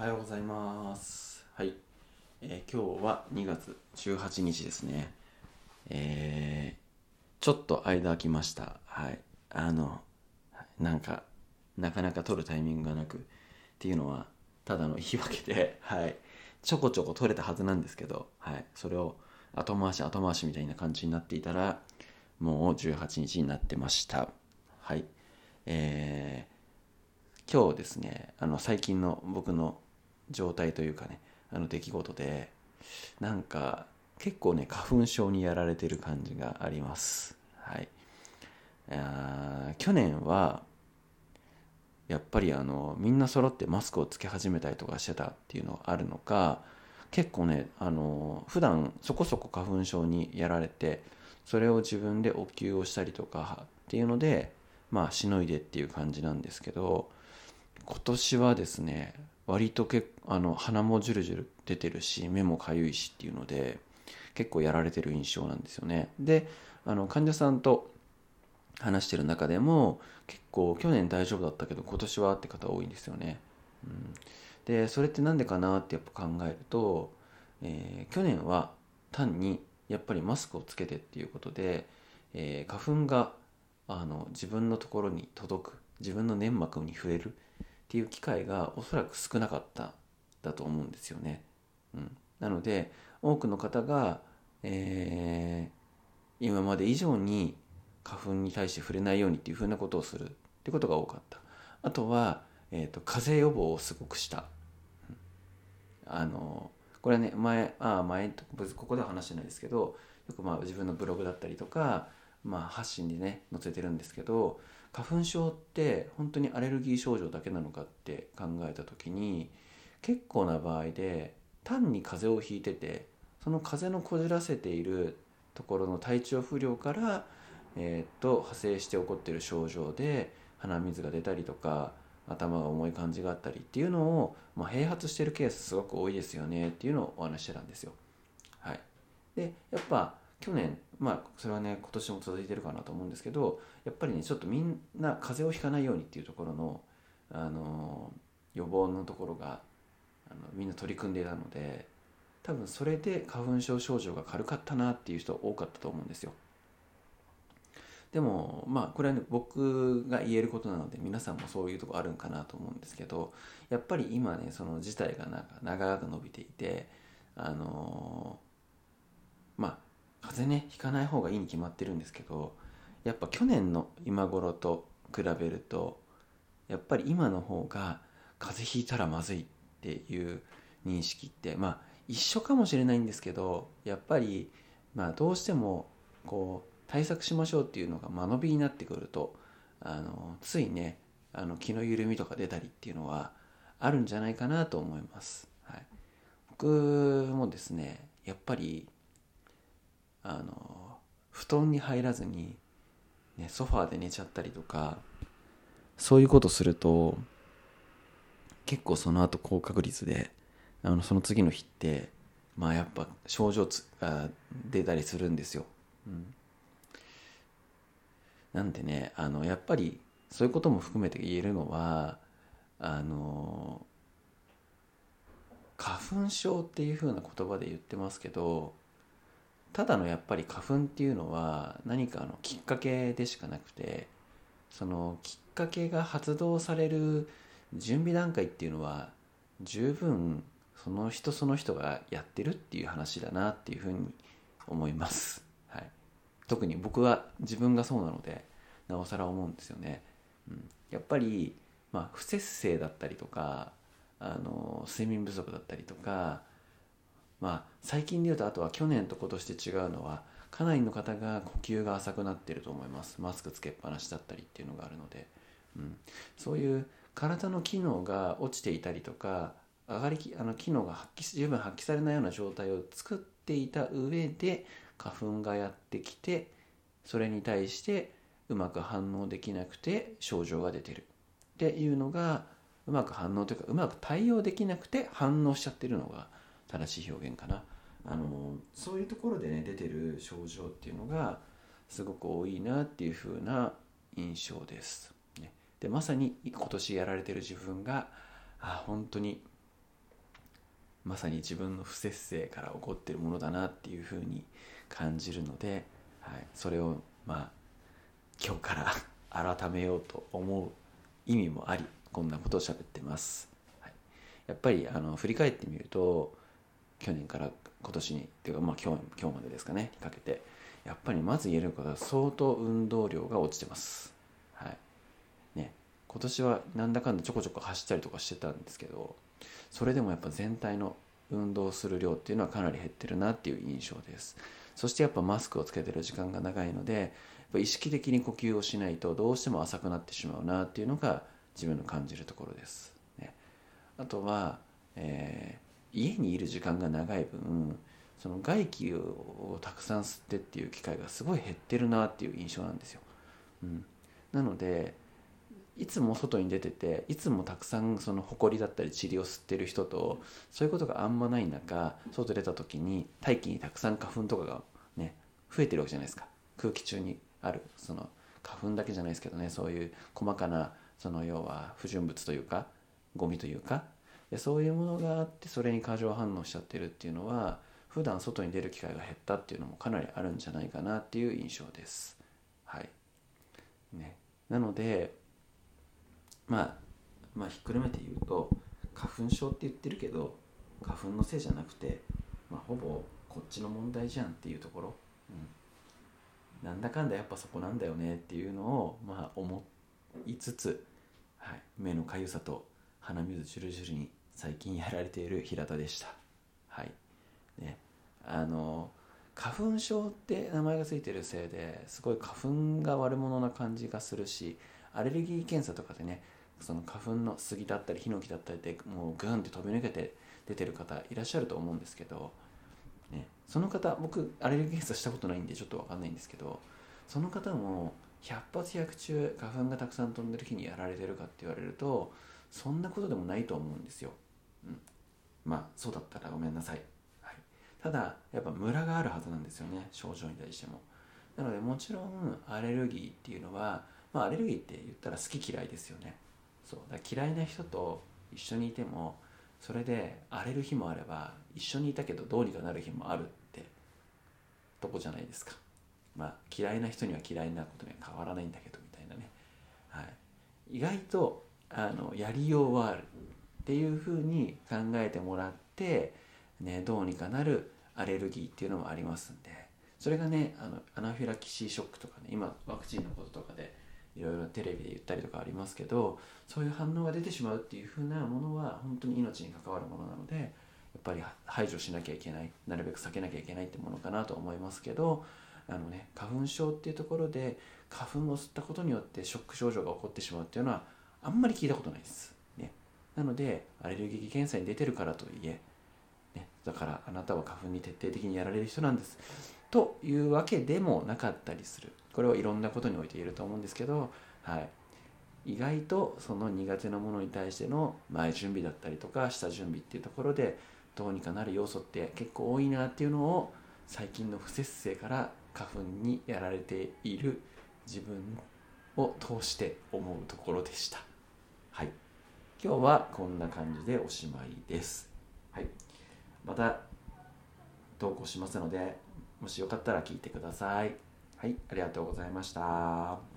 はようございます。はい。えー今日は2月18日ですね。えーちょっと間空きました。はい。あの、なんか、なかなか撮るタイミングがなくっていうのは、ただの言い訳で、はい。ちょこちょこ撮れたはずなんですけど、はい。それを後回し後回しみたいな感じになっていたら、もう18日になってました。はい。えー今日ですねあの最近の僕の状態というかねあの出来事でなんか結構ね花粉症にやられてる感じがあります。はい。あー去年はやっぱりあのみんな揃ってマスクをつけ始めたりとかしてたっていうのがあるのか結構ねあの普段そこそこ花粉症にやられてそれを自分でお灸をしたりとかっていうのでまあしのいでっていう感じなんですけど今年はですね割とけあの鼻もジュルジュル出てるし目もかゆいしっていうので結構やられてる印象なんですよね。であの患者さんと話してる中でも結構去年大丈夫だったけど今年はって方多いんですよね、うん、でそれって何でかなってやっぱ考えると、えー去年は単にやっぱりマスクをつけてっていうことで、えー花粉があの自分のところに届く自分の粘膜に触れるっていう機会がおそらく少なかっただと思うんですよね。うん、なので多くの方が、えー今まで以上に花粉に対して触れないようにっていうふうなことをするってことが多かった。あとは、えー、と風邪予防をすごくした。あのこれはね前あ前別にここでは話してないですけどよくまあ自分のブログだったりとか、まあ、発信でね載せてるんですけど花粉症って本当にアレルギー症状だけなのかって考えた時に結構な場合で単に風邪をひいててその風邪のこじらせているところの体調不良から、えーっと派生して起こってる症状で鼻水が出たりとか頭が重い感じがあったりっていうのを、まあ、併発してるケースすごく多いですよねっていうのをお話ししてたんですよ。はい、でやっぱ去年まあそれはね今年も続いてるかなと思うんですけどやっぱりねちょっとみんな風邪をひかないようにっていうところの、あの予防のところがあのみんな取り組んでいたので多分それで花粉症症状が軽かったなっていう人多かったと思うんですよ。でもまあこれはね僕が言えることなので皆さんもそういうとこあるんかなと思うんですけどやっぱり今ねその事態がなんか長く伸びていてあのまあ風邪ねひかない方がいいに決まってるんですけどやっぱ去年の今頃と比べるとやっぱり今の方が風邪ひいたらまずいっていう認識ってまあ一緒かもしれないんですけどやっぱりまあどうしてもこう対策しましょうっていうのが間延びになってくるとあのついねあの気の緩みとか出たりっていうのはあるんじゃないかなと思います。はい、僕もですねやっぱりあの布団に入らずに、ね、ソファーで寝ちゃったりとかそういうことすると結構その後高確率であのその次の日ってまあやっぱ症状つが出たりするんですよ。うん、なんでねあのやっぱりそういうことも含めて言えるのはあの花粉症っていう風な言葉で言ってますけどただのやっぱり花粉っていうのは何かのきっかけでしかなくてそのきっかけが発動される準備段階っていうのは十分その人その人がやってるっていう話だなっていうふうに思います、はい、特に僕は自分がそうなのでなおさら思うんですよね、うん、やっぱり、まあ、不節制だったりとかあの睡眠不足だったりとかまあ最近で言うとあとは去年と今年で違うのはかなりの方が呼吸が浅くなってると思います。マスクつけっぱなしだったりっていうのがあるので、うん、そういう体の機能が落ちていたりとか上がりきあの機能が発揮十分発揮されないような状態を作っていた上で花粉がやってきてそれに対してうまく反応できなくて症状が出てる。っていうのがうまく反応というかうまく対応できなくて反応しちゃってるのが正しい表現かな。あのそういうところでね出てる症状っていうのがすごく多いなっていう風な印象です。ね、でまさに今年やられてる自分があ本当にまさに自分の不節制から起こってるものだなっていうふうに感じるので、はい、それをまあ今日から 改めようと思う意味もありこんなことを喋ってます、はい、やっぱりあの振り返ってみると去年から今年にっていうかまあ今日今日までですかねかけてやっぱりまず言えることは相当運動量が落ちてます。はい。ね。今年はなんだかんだちょこちょこ走ったりとかしてたんですけどそれでもやっぱ全体の運動する量っていうのはかなり減ってるなっていう印象です。そしてやっぱマスクをつけてる時間が長いので意識的に呼吸をしないとどうしても浅くなってしまうなっていうのが自分の感じるところです、ね、あとは、えー、家にいる時間が長い分その外気をたくさん吸ってっていう機会がすごい減ってるなっていう印象なんですよ、うん、なのでいつも外に出てていつもたくさんその埃だったり塵を吸ってる人とそういうことがあんまない中外出た時に大気にたくさん花粉とかがね増えてるわけじゃないですか。空気中にあるその花粉だけじゃないですけどねそういう細かなその要は不純物というかゴミというかでそういうものがあってそれに過剰反応しちゃってるっていうのは普段外に出る機会が減ったっていうのもかなりあるんじゃないかなっていう印象です。はい。ね、なのでまあまあひっくるめて言うと花粉症って言ってるけど花粉のせいじゃなくて、まあ、ほぼこっちの問題じゃんっていうところ、うん、なんだかんだやっぱそこなんだよねっていうのをまあ思いつつ、はい、目のかゆさと鼻水ジュルジュルに最近やられている平田でした。はい。ね、あの花粉症って名前が付いてるせいですごい花粉が悪者な感じがするしアレルギー検査とかでねその花粉の杉だったりヒノキだったりでもうグーンって飛び抜けて出てる方いらっしゃると思うんですけど、ね、その方僕アレルギー検査したことないんでちょっと分かんないんですけどその方も100発100中花粉がたくさん飛んでる日にやられてるかって言われるとそんなことでもないと思うんですよ、うん、まあそうだったらごめんなさい。はい。ただやっぱムラがあるはずなんですよね。症状に対しても。なのでもちろんアレルギーっていうのは、まあ、アレルギーって言ったら好き嫌いですよね。そう。だ嫌いな人と一緒にいてもそれで荒れる日もあれば一緒にいたけどどうにかなる日もあるってとこじゃないですか。まあ嫌いな人には嫌いなことには変わらないんだけどみたいなね、はい、意外とあのやりようはある。っていうふうに考えてもらってね、どうにかなるアレルギーっていうのもありますんでそれがねあのアナフィラキシーショックとかね今ワクチンのこととかでいろいろテレビで言ったりとかありますけどそういう反応が出てしまうっていうふうなものは本当に命に関わるものなのでやっぱり排除しなきゃいけないなるべく避けなきゃいけないってものかなと思いますけどあのね花粉症っていうところで花粉を吸ったことによってショック症状が起こってしまうっていうのはあんまり聞いたことないです。なのでアレルギー検査に出てるからといえね、だからあなたは花粉に徹底的にやられる人なんですというわけでもなかったりするこれはいろんなことにおいて言えると思うんですけど、はい、意外とその苦手なものに対しての前準備だったりとか下準備っていうところでどうにかなる要素って結構多いなっていうのを最近の不節制から花粉にやられている自分を通して思うところでした。はい。今日はこんな感じでおしまいです。はい。また投稿しますのでもしよかったら聞いてください。はい、ありがとうございました。